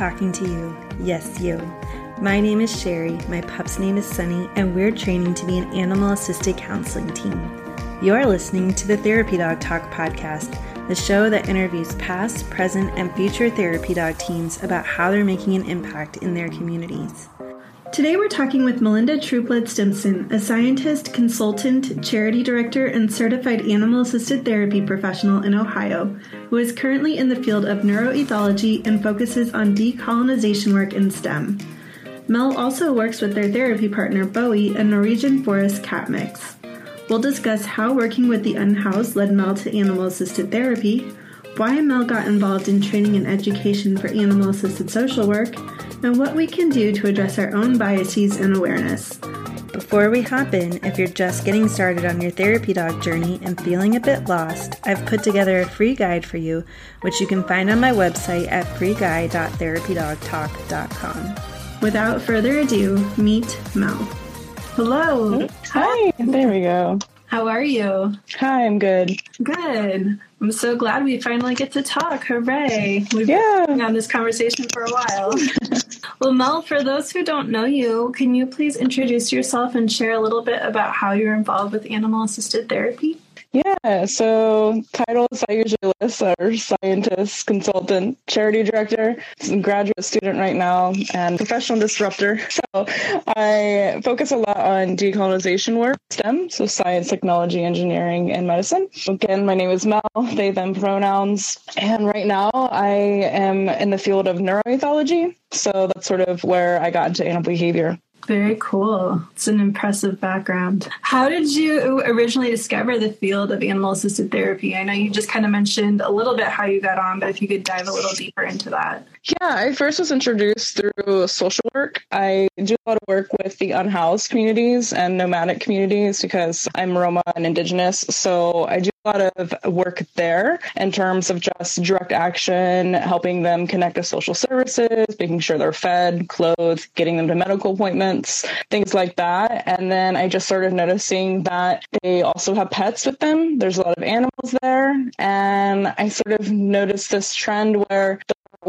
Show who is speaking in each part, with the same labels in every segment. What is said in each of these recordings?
Speaker 1: Talking to you. Yes, you. My name is Sherrie, my pup's name is Sunny, and we're training to be an animal assisted counseling team. You're listening to the Therapy Dog Talk podcast, the show that interviews past, present, and future therapy dog teams about how they're making an impact in their communities. Today we're talking with Melinda Trueblood Stimpson, a scientist, consultant, charity director, and certified animal assisted therapy professional in Ohio, who is currently in the field of neuroethology and focuses on decolonization work in STEM. Mel also works with their therapy partner Bowie, a Norwegian forest cat mix. We'll discuss how working with the unhoused led Mel to animal assisted therapy, why Mel got involved in training and education for animal assisted social work, and what we can do to address our own biases and awareness. Before we hop in, if you're just getting started on your therapy dog journey and feeling a bit lost, I've put together a free guide for you, which you can find on my website at freeguide.therapydogtalk.com. Without further ado, meet Mel. Hello.
Speaker 2: Hi. There we go.
Speaker 1: How are you?
Speaker 2: Hi, I'm good.
Speaker 1: Good. I'm so glad we finally get to talk. Hooray. We've
Speaker 2: yeah.
Speaker 1: been on this conversation for a while. well, Mel, for those who don't know you, can you please introduce yourself and share a little bit about how you're involved with animal assisted therapy?
Speaker 2: Yeah, so titles I usually list are scientist, consultant, charity director, graduate student right now, and professional disruptor. So I focus a lot on decolonization work, STEM, so science, technology, engineering, and medicine. Again, my name is Mel, they, them pronouns. And right now I am in the field of neuroethology. So that's sort of where I got into animal behavior.
Speaker 1: Very cool. It's an impressive background. How did you originally discover the field of animal assisted therapy? I know you just kind of mentioned a little bit how you got on, but if you could dive a little deeper into that.
Speaker 2: Yeah, I first was introduced through social work. I do a lot of work with the unhoused communities and nomadic communities because I'm Roma and Indigenous. So I do lot of work there in terms of just direct action, helping them connect to social services, making sure they're fed, clothed, getting them to medical appointments, things like that. And then I just started noticing that they also have pets with them. There's a lot of animals there. And I sort of noticed this trend where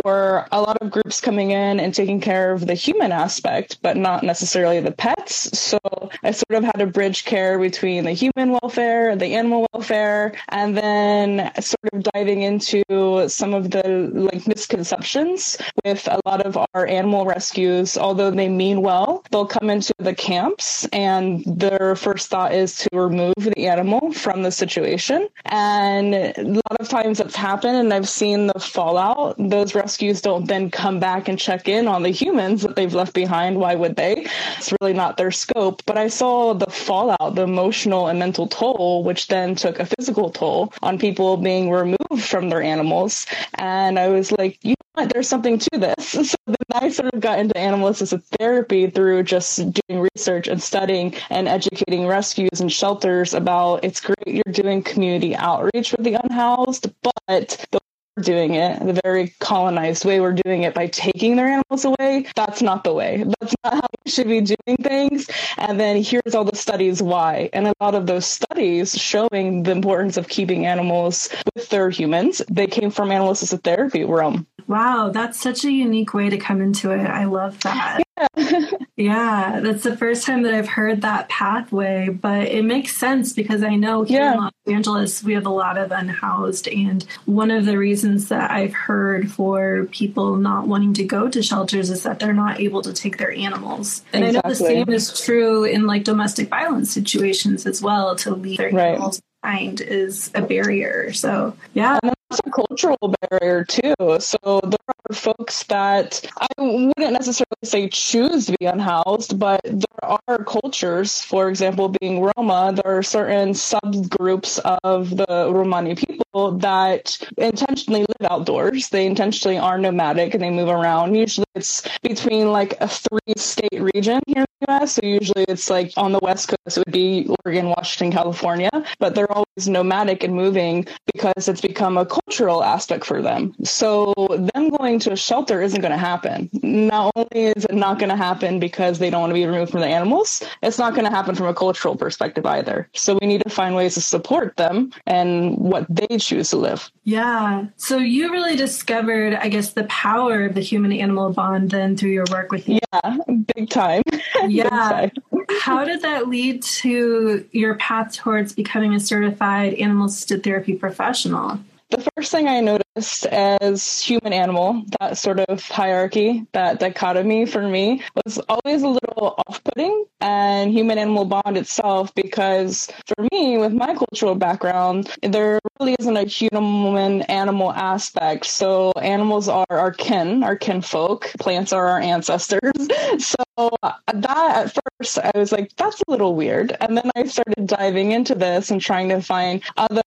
Speaker 2: were a lot of groups coming in and taking care of the human aspect, but not necessarily the pets. So I sort of had to bridge care between the human welfare, the animal welfare, and then sort of diving into some of the like misconceptions with a lot of our animal rescues. Although they mean well, they'll come into the camps and their first thought is to remove the animal from the situation. And a lot of times that's happened, and I've seen the fallout. Those rescues don't then come back and check in on the humans that they've left behind. Why would they? It's really not their scope. But I saw the fallout, the emotional and mental toll, which then took a physical toll on people being removed from their animals. And I was like, you know what? There's something to this. So then I sort of got into animal assisted therapy through just doing research and studying and educating rescues and shelters about it's great you're doing community outreach with the unhoused, but the doing it the very colonized way we're doing it by taking their animals away that's not the way. That's not how we should be doing things. And then here's all the studies why. And a lot of those studies showing the importance of keeping animals with their humans. They came from animal assisted therapy realm
Speaker 1: wow that's such a unique way to come into it i love that yeah. yeah, that's the first time that I've heard that pathway, but it makes sense because I know here yeah. in Los Angeles we have a lot of unhoused, and one of the reasons that I've heard for people not wanting to go to shelters is that they're not able to take their animals. And exactly. I know the same is true in like domestic violence situations as well. To leave their right. animals behind is a barrier. So yeah,
Speaker 2: a cultural barrier too. So there are folks that I wouldn't necessarily say choose to be unhoused, but there are cultures, for example, being Roma, there are certain subgroups of the Romani people that intentionally live outdoors. They intentionally are nomadic and they move around. Usually it's between like a three state region here in the US. So usually it's like on the West Coast, it would be Oregon, Washington, California, but they're always nomadic and moving because it's become a cultural aspect for them. So them going to a shelter isn't going to happen. Not only is it not going to happen because they don't want to be removed from the animals, it's not going to happen from a cultural perspective either. So we need to find ways to support them and what they choose to live.
Speaker 1: Yeah. So you really discovered, I guess, the power of the human animal bond then through your work with you.
Speaker 2: Yeah, big time.
Speaker 1: Yeah. big time. How did that lead to your path towards becoming a certified animal assisted therapy professional?
Speaker 2: The first thing I noticed as human animal, that sort of hierarchy, that dichotomy for me was always a little off putting and human animal bond itself because for me, with my cultural background, there really isn't a human animal aspect. So animals are our kin, our kinfolk, plants are our ancestors. So that at first I was like, that's a little weird. And then I started diving into this and trying to find other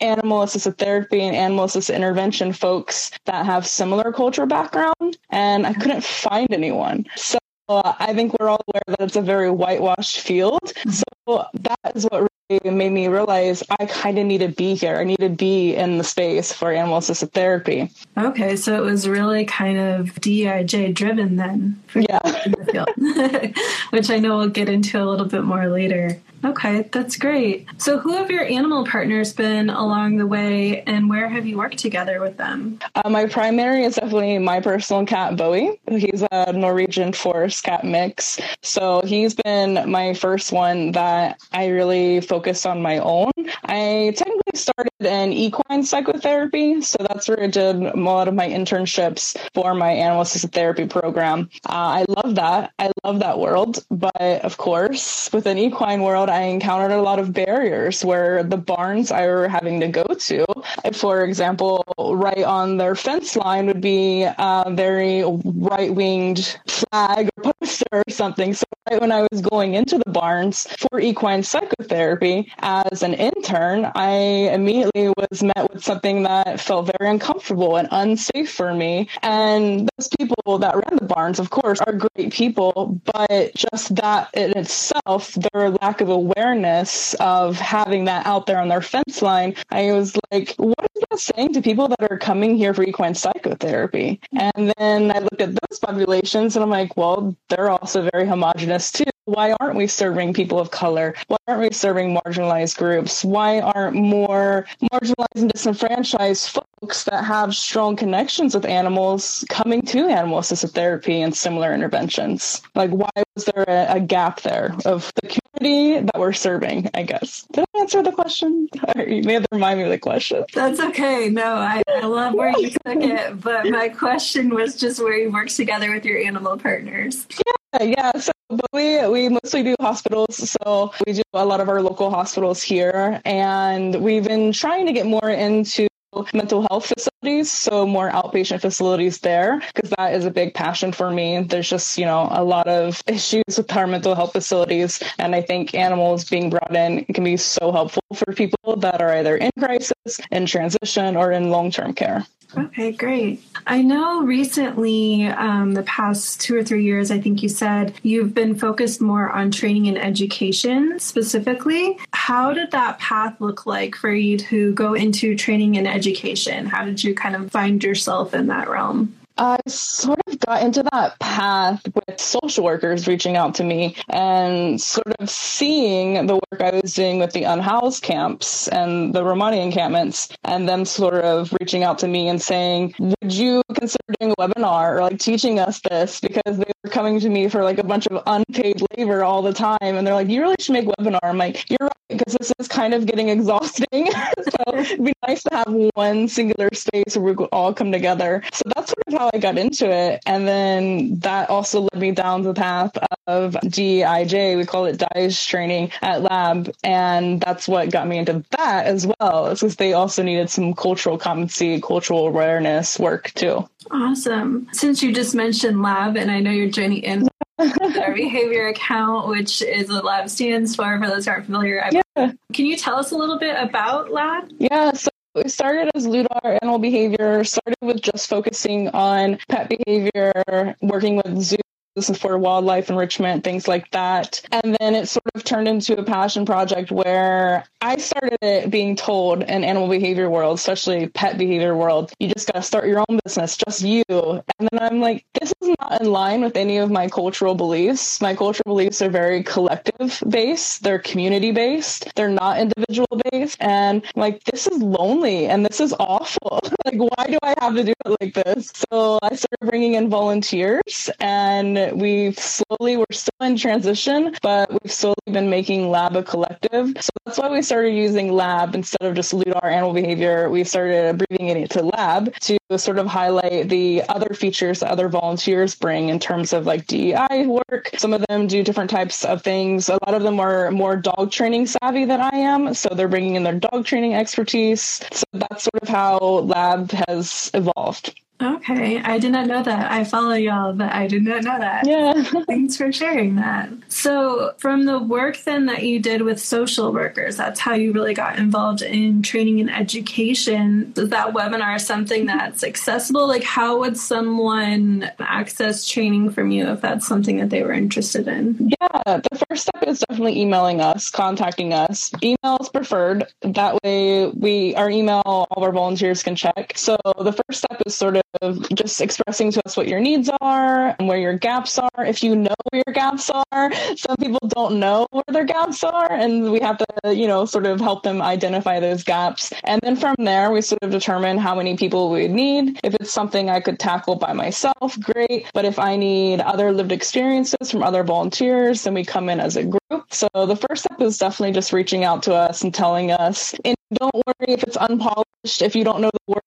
Speaker 2: animal assisted therapy and animal assisted intervention folks that have similar cultural background. And I couldn't find anyone. So uh, I think we're all aware that it's a very whitewashed field. So that is what really made me realize I kind of need to be here. I need to be in the space for animal assisted therapy.
Speaker 1: Okay, so it was really kind of DEIJ driven then.
Speaker 2: yeah.
Speaker 1: The Which I know we'll get into a little bit more later. Okay, that's great. So, who have your animal partners been along the way, and where have you worked together with them?
Speaker 2: Uh, my primary is definitely my personal cat, Bowie. He's a Norwegian forest cat mix. So, he's been my first one that I really focused on my own. I technically started in equine psychotherapy. So, that's where I did a lot of my internships for my animal assisted therapy program. Uh, I love that. I love that world. But of course, with an equine world, I encountered a lot of barriers where the barns I were having to go to, for example, right on their fence line would be a very right winged flag or poster or something. So, right when I was going into the barns for equine psychotherapy as an intern, I immediately was met with something that felt very uncomfortable and unsafe for me. And those people that ran the barns, of course, are great people, but just that in itself, their lack of awareness of having that out there on their fence line, I was like, what is that saying to people that are coming here for equine psychotherapy? And then I looked at those populations and I'm like, well, they're also very homogenous too. Why aren't we serving people of color? Why aren't we serving marginalized groups? Why aren't more marginalized and disenfranchised folks that have strong connections with animals coming to animal assisted therapy and similar interventions? Like, why was there a, a gap there of the community that we're serving? I guess. Did I answer the question? Or you may have to remind me of the question.
Speaker 1: That's okay. No, I, I love where you took it, but my question was just where you work together with your animal partners.
Speaker 2: Yeah, Uh, yeah. So but we we mostly do hospitals, so we do a lot of our local hospitals here, and we've been trying to get more into mental health facilities, so more outpatient facilities there, because that is a big passion for me. There's just, you know, a lot of issues with our mental health facilities. And I think animals being brought in can be so helpful for people that are either in crisis, in transition, or in long term care.
Speaker 1: Okay, great. I know recently, um, the past two or three years, I think you said you've been focused more on training and education specifically. How did that path look like for you to go into training and education? How did you kind of find yourself in that realm?
Speaker 2: I sort of got into that path with social workers reaching out to me and sort of seeing the work I was doing with the unhoused camps and the Romani encampments, and them sort of reaching out to me and saying, Would you consider doing a webinar or like teaching us this? Because they were coming to me for like a bunch of unpaid labor all the time. And they're like, You really should make a webinar. I'm like, You're right, because this is kind of getting exhausting. so it'd be nice to have one singular space where we could all come together. So that's sort of how I got into it. And then that also led me down the path of DIJ. We call it DICE training at lab. And that's what got me into that as well, because they also needed some cultural competency, cultural awareness work too.
Speaker 1: Awesome. Since you just mentioned lab, and I know you're joining in our behavior account, which is what lab stands for, for those who aren't familiar. Yeah. Can you tell us a little bit about lab?
Speaker 2: Yeah. So we started as Ludar Animal Behavior, started with just focusing on pet behavior, working with zoo for wildlife enrichment, things like that. And then it sort of turned into a passion project where I started it being told in animal behavior world, especially pet behavior world, you just got to start your own business, just you. And then I'm like, this is not in line with any of my cultural beliefs. My cultural beliefs are very collective based, they're community based, they're not individual based. And I'm like, this is lonely and this is awful. like, why do I have to do it like this? So I started bringing in volunteers and we've slowly, we're still in transition, but we've slowly been making Lab a collective. So that's why we started using Lab instead of just Ludar Animal Behavior. We started abbreviating it to Lab to sort of highlight the other features that other volunteers bring in terms of like DEI work. Some of them do different types of things. A lot of them are more dog training savvy than I am. So they're bringing in their dog training expertise. So that's sort of how Lab has evolved.
Speaker 1: Okay, I did not know that. I follow y'all, but I did not know that.
Speaker 2: Yeah.
Speaker 1: Thanks for sharing that. So, from the work then that you did with social workers, that's how you really got involved in training and education. Is that webinar something that's accessible? Like, how would someone access training from you if that's something that they were interested in?
Speaker 2: Yeah, the first step is definitely emailing us, contacting us. Emails preferred. That way, we our email all of our volunteers can check. So, the first step is sort of of just expressing to us what your needs are and where your gaps are. If you know where your gaps are, some people don't know where their gaps are, and we have to, you know, sort of help them identify those gaps. And then from there, we sort of determine how many people we need. If it's something I could tackle by myself, great. But if I need other lived experiences from other volunteers, then we come in as a group. So the first step is definitely just reaching out to us and telling us. And don't worry if it's unpolished, if you don't know the word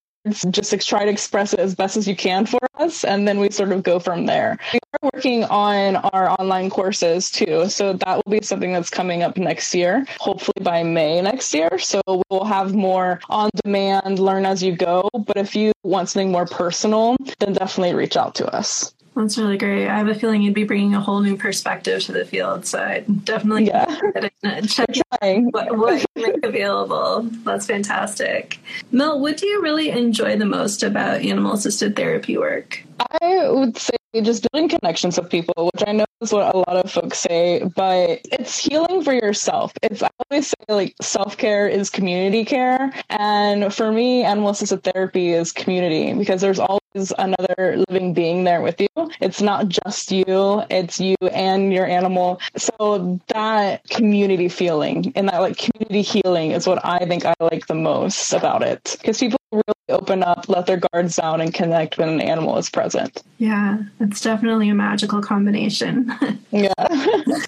Speaker 2: just try to express it as best as you can for us and then we sort of go from there. We are working on our online courses too so that will be something that's coming up next year hopefully by may next year. So we'll have more on demand learn as you go but if you want something more personal then definitely reach out to us
Speaker 1: that's really great. I have a feeling you'd be bringing a whole new perspective to the field. So I definitely
Speaker 2: yeah.
Speaker 1: check what, what you make available. That's fantastic. Mel, what do you really enjoy the most about animal assisted therapy work?
Speaker 2: I would say just building connections with people, which I know is what a lot of folks say, but it's healing for yourself. It's I always say like self care is community care. And for me, animal assisted therapy is community because there's always another living being there with you. It's not just you, it's you and your animal. So that community feeling and that like community healing is what I think I like the most about it. Because people really open up, let their guards down, and connect when an animal is present.
Speaker 1: Yeah, it's definitely a magical combination.
Speaker 2: yeah.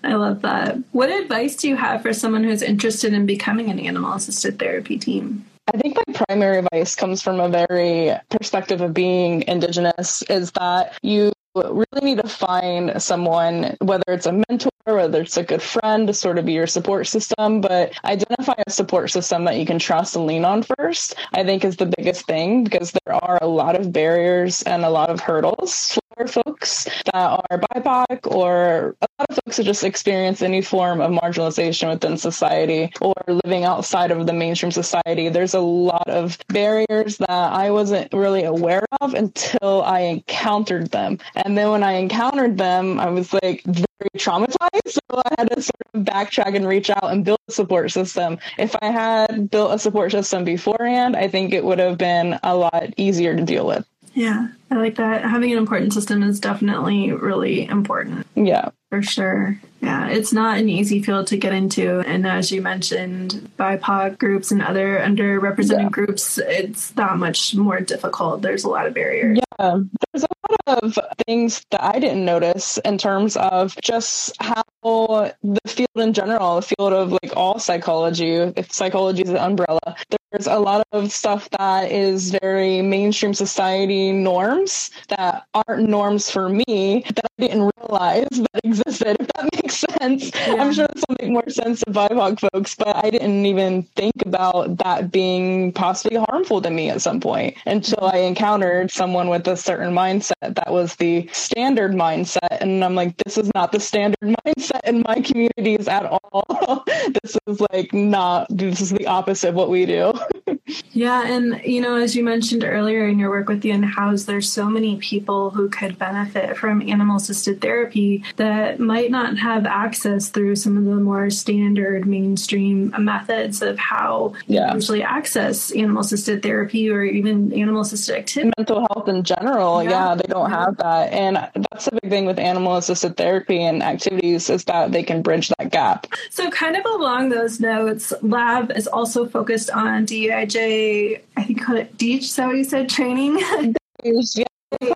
Speaker 1: I love that. What advice do you have for someone who's interested in becoming an animal assisted therapy team?
Speaker 2: I think my primary advice comes from a very perspective of being Indigenous is that you really need to find someone, whether it's a mentor, whether it's a good friend to sort of be your support system, but identify a support system that you can trust and lean on first, I think is the biggest thing because there are a lot of barriers and a lot of hurdles folks that are BIPOC or a lot of folks who just experience any form of marginalization within society or living outside of the mainstream society. There's a lot of barriers that I wasn't really aware of until I encountered them. And then when I encountered them, I was like very traumatized. So I had to sort of backtrack and reach out and build a support system. If I had built a support system beforehand, I think it would have been a lot easier to deal with.
Speaker 1: Yeah, I like that. Having an important system is definitely really important.
Speaker 2: Yeah.
Speaker 1: For sure. Yeah, it's not an easy field to get into. And as you mentioned, BIPOC groups and other underrepresented yeah. groups, it's that much more difficult. There's a lot of barriers.
Speaker 2: Yeah, there's a lot of things that I didn't notice in terms of just how the field in general, the field of like all psychology, if psychology is an umbrella, there's a lot of stuff that is very mainstream society norms that aren't norms for me that I didn't realize that existed, if that makes sense. Yeah. I'm sure this will make more sense to BIPOC folks, but I didn't even think about that being possibly harmful to me at some point until I encountered someone with a certain mindset that was the standard mindset. And I'm like, this is not the standard mindset in my communities at all. this is like not, this is the opposite of what we do.
Speaker 1: Yeah, and you know, as you mentioned earlier in your work with the unhoused, there's so many people who could benefit from animal assisted therapy that might not have access through some of the more standard mainstream methods of how yeah. you usually access animal assisted therapy or even animal assisted activity.
Speaker 2: Mental health in general, yeah, yeah they don't have that. And that's the big thing with animal assisted therapy and activities is that they can bridge that gap.
Speaker 1: So, kind of along those notes, Lab is also focused on I think call it DEEJ, is that what you said, training?
Speaker 2: yeah,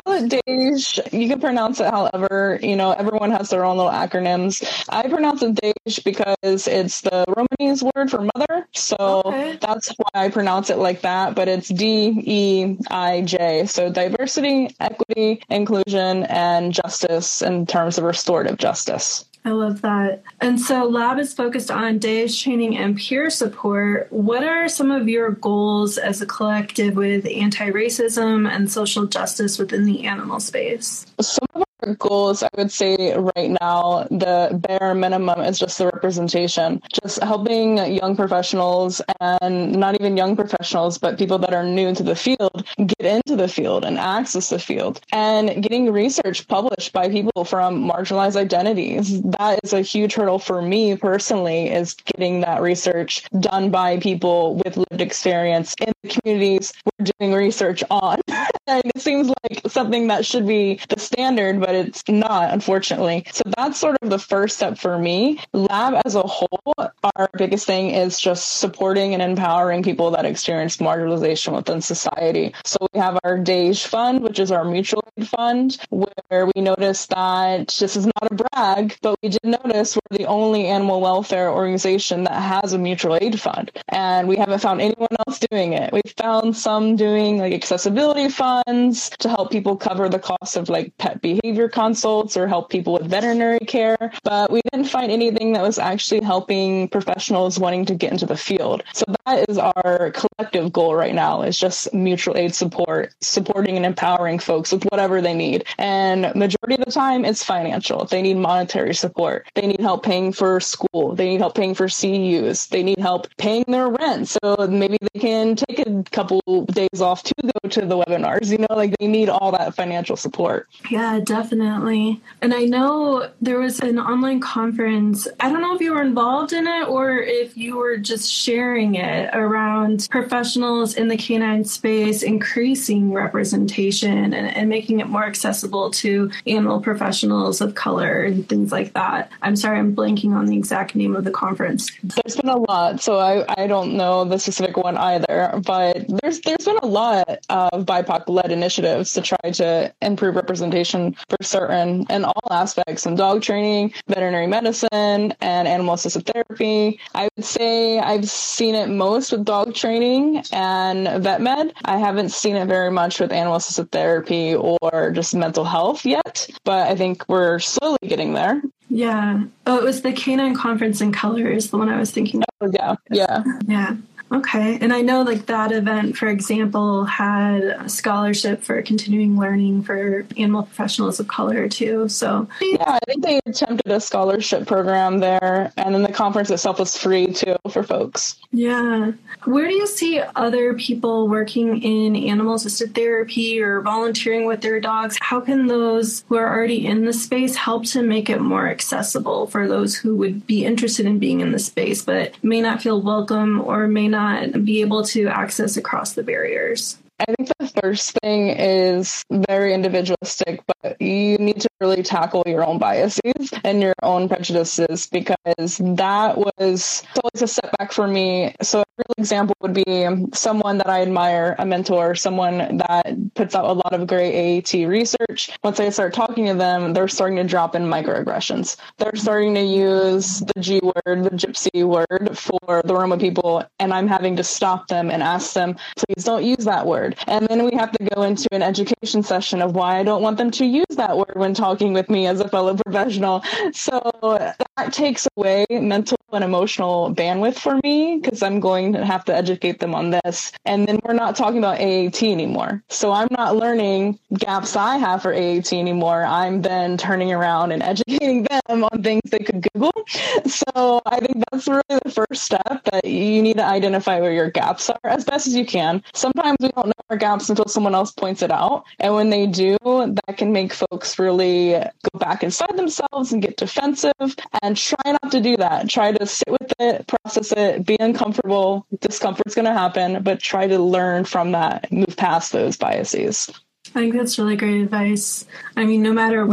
Speaker 2: call it Dej. You can pronounce it however. You know, everyone has their own little acronyms. I pronounce it Dej because it's the Romanes word for mother. So okay. that's why I pronounce it like that. But it's D E I J. So diversity, equity, inclusion, and justice in terms of restorative justice.
Speaker 1: I love that. And so, Lab is focused on DEEJ training and peer support. What are some of your goals as a collective with anti racism and social justice within the animal space?
Speaker 2: Some of goals, I would say right now, the bare minimum is just the representation, just helping young professionals and not even young professionals, but people that are new to the field get into the field and access the field and getting research published by people from marginalized identities. That is a huge hurdle for me personally is getting that research done by people with lived experience in the communities we're doing research on. and it seems like something that should be the standard, but but it's not, unfortunately. So that's sort of the first step for me. Lab as a whole, our biggest thing is just supporting and empowering people that experience marginalization within society. So we have our DEEJ Fund, which is our mutual aid fund, where we noticed that this is not a brag, but we did notice we're the only animal welfare organization that has a mutual aid fund. And we haven't found anyone else doing it. We've found some doing like accessibility funds to help people cover the cost of like pet behavior behavior consults or help people with veterinary care, but we didn't find anything that was actually helping professionals wanting to get into the field. So that is our collective goal right now is just mutual aid support, supporting and empowering folks with whatever they need. And majority of the time it's financial. They need monetary support. They need help paying for school. They need help paying for CEUs. They need help paying their rent. So maybe they can take a couple days off to go to the webinars. You know, like they need all that financial support.
Speaker 1: Yeah, definitely definitely. And I know there was an online conference. I don't know if you were involved in it or if you were just sharing it around professionals in the canine space increasing representation and, and making it more accessible to animal professionals of color and things like that. I'm sorry, I'm blanking on the exact name of the conference.
Speaker 2: There's been a lot, so I, I don't know the specific one either, but there's there's been a lot of BIPOC led initiatives to try to improve representation for certain in all aspects in dog training, veterinary medicine, and animal assisted therapy. I would say I've seen it most with dog training and vet med. I haven't seen it very much with animal assisted therapy or just mental health yet, but I think we're slowly getting there.
Speaker 1: Yeah. Oh, it was the Canine Conference in Colors, the one I was thinking.
Speaker 2: Oh, yeah. Yeah.
Speaker 1: Yeah. Okay. And I know like that event, for example, had a scholarship for continuing learning for animal professionals of color too. So
Speaker 2: yeah, I think they attempted a scholarship program there. And then the conference itself was free too for folks.
Speaker 1: Yeah. Where do you see other people working in animal assisted therapy or volunteering with their dogs? How can those who are already in the space help to make it more accessible for those who would be interested in being in the space but may not feel welcome or may not not be able to access across the barriers?
Speaker 2: I think first thing is very individualistic, but you need to really tackle your own biases and your own prejudices because that was always a setback for me. So, a real example would be someone that I admire, a mentor, someone that puts out a lot of great AAT research. Once I start talking to them, they're starting to drop in microaggressions. They're starting to use the G word, the gypsy word for the Roma people, and I'm having to stop them and ask them, please don't use that word. And then we have to go into an education session of why I don't want them to use that word when talking with me as a fellow professional. So that takes away mental and emotional bandwidth for me because I'm going to have to educate them on this. And then we're not talking about AAT anymore. So I'm not learning gaps I have for AAT anymore. I'm then turning around and educating them on things they could Google. So I think that's really the first step that you need to identify where your gaps are as best as you can. Sometimes we don't know our gaps until someone else points it out. And when they do, that can make folks really go back inside themselves and get defensive and try not to do that. Try to sit with it, process it, be uncomfortable. Discomfort's going to happen, but try to learn from that, move past those biases.
Speaker 1: I think that's really great advice. I mean, no matter.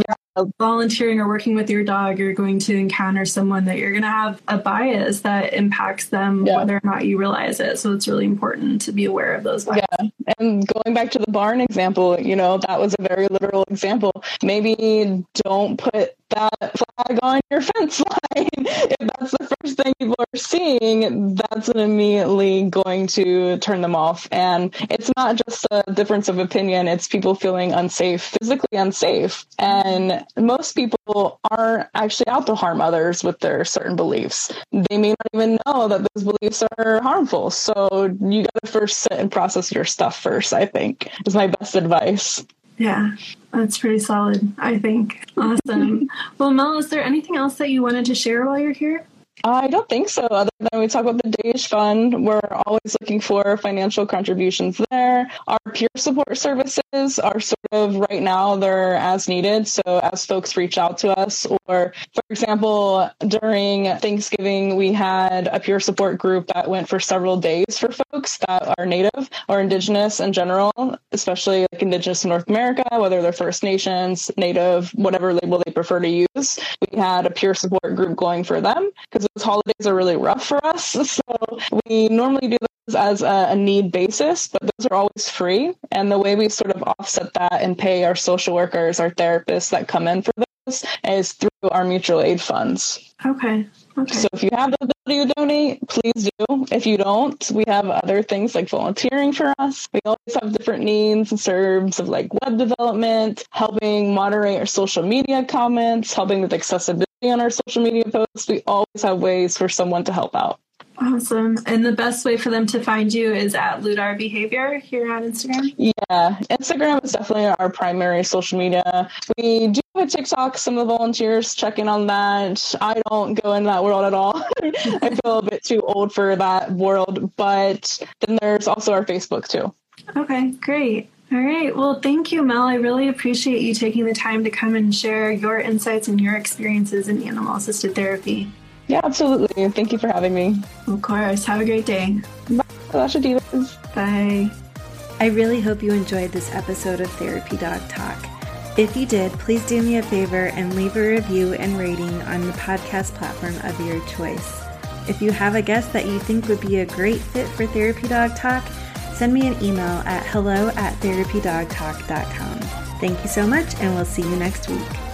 Speaker 1: Volunteering or working with your dog, you're going to encounter someone that you're going to have a bias that impacts them, yeah. whether or not you realize it. So it's really important to be aware of those biases.
Speaker 2: Yeah. And going back to the barn example, you know, that was a very literal example. Maybe don't put that flag on your fence line. if that's the first thing people are seeing, that's immediately going to turn them off. And it's not just a difference of opinion, it's people feeling unsafe, physically unsafe. And most people aren't actually out to harm others with their certain beliefs. They may not even know that those beliefs are harmful. So you got to first sit and process your stuff first, I think, is my best advice.
Speaker 1: Yeah, that's pretty solid, I think. Awesome. well, Mel, is there anything else that you wanted to share while you're here?
Speaker 2: I don't think so. Other than we talk about the DEEJ Fund, we're always looking for financial contributions there. Our peer support services are sort of right now they're as needed. So as folks reach out to us, or for example, during Thanksgiving, we had a peer support group that went for several days for folks that are Native or Indigenous in general, especially like Indigenous in North America, whether they're First Nations, Native, whatever label they prefer to use. We had a peer support group going for them because those holidays are really rough for us. So we normally do those as a, a, need basis, but those are always free. And the way we sort of offset that and pay our social workers, our therapists that come in for those is through our mutual aid funds.
Speaker 1: Okay. Okay.
Speaker 2: So if you have the ability to donate, please do. If you don't, we have other things like volunteering for us. We always have different needs in terms of like web development, helping moderate our social media comments, helping with accessibility on our social media posts. We always have ways for someone to help out.
Speaker 1: Awesome. And the best way for them to find you is at Ludar Behavior here on Instagram?
Speaker 2: Yeah, Instagram is definitely our primary social media. We do have a TikTok, some of the volunteers checking on that. I don't go in that world at all. I feel a bit too old for that world. But then there's also our Facebook too.
Speaker 1: Okay, great. All right. Well, thank you, Mel. I really appreciate you taking the time to come and share your insights and your experiences in animal assisted therapy.
Speaker 2: Yeah, absolutely. Thank you for having me.
Speaker 1: Of course. Have a great day.
Speaker 2: Bye.
Speaker 1: Bye.
Speaker 3: I really hope you enjoyed this episode of Therapy Dog Talk. If you did, please do me a favor and leave a review and rating on the podcast platform of your choice. If you have a guest that you think would be a great fit for Therapy Dog Talk, send me an email at hello at therapydogtalk.com. Thank you so much, and we'll see you next week.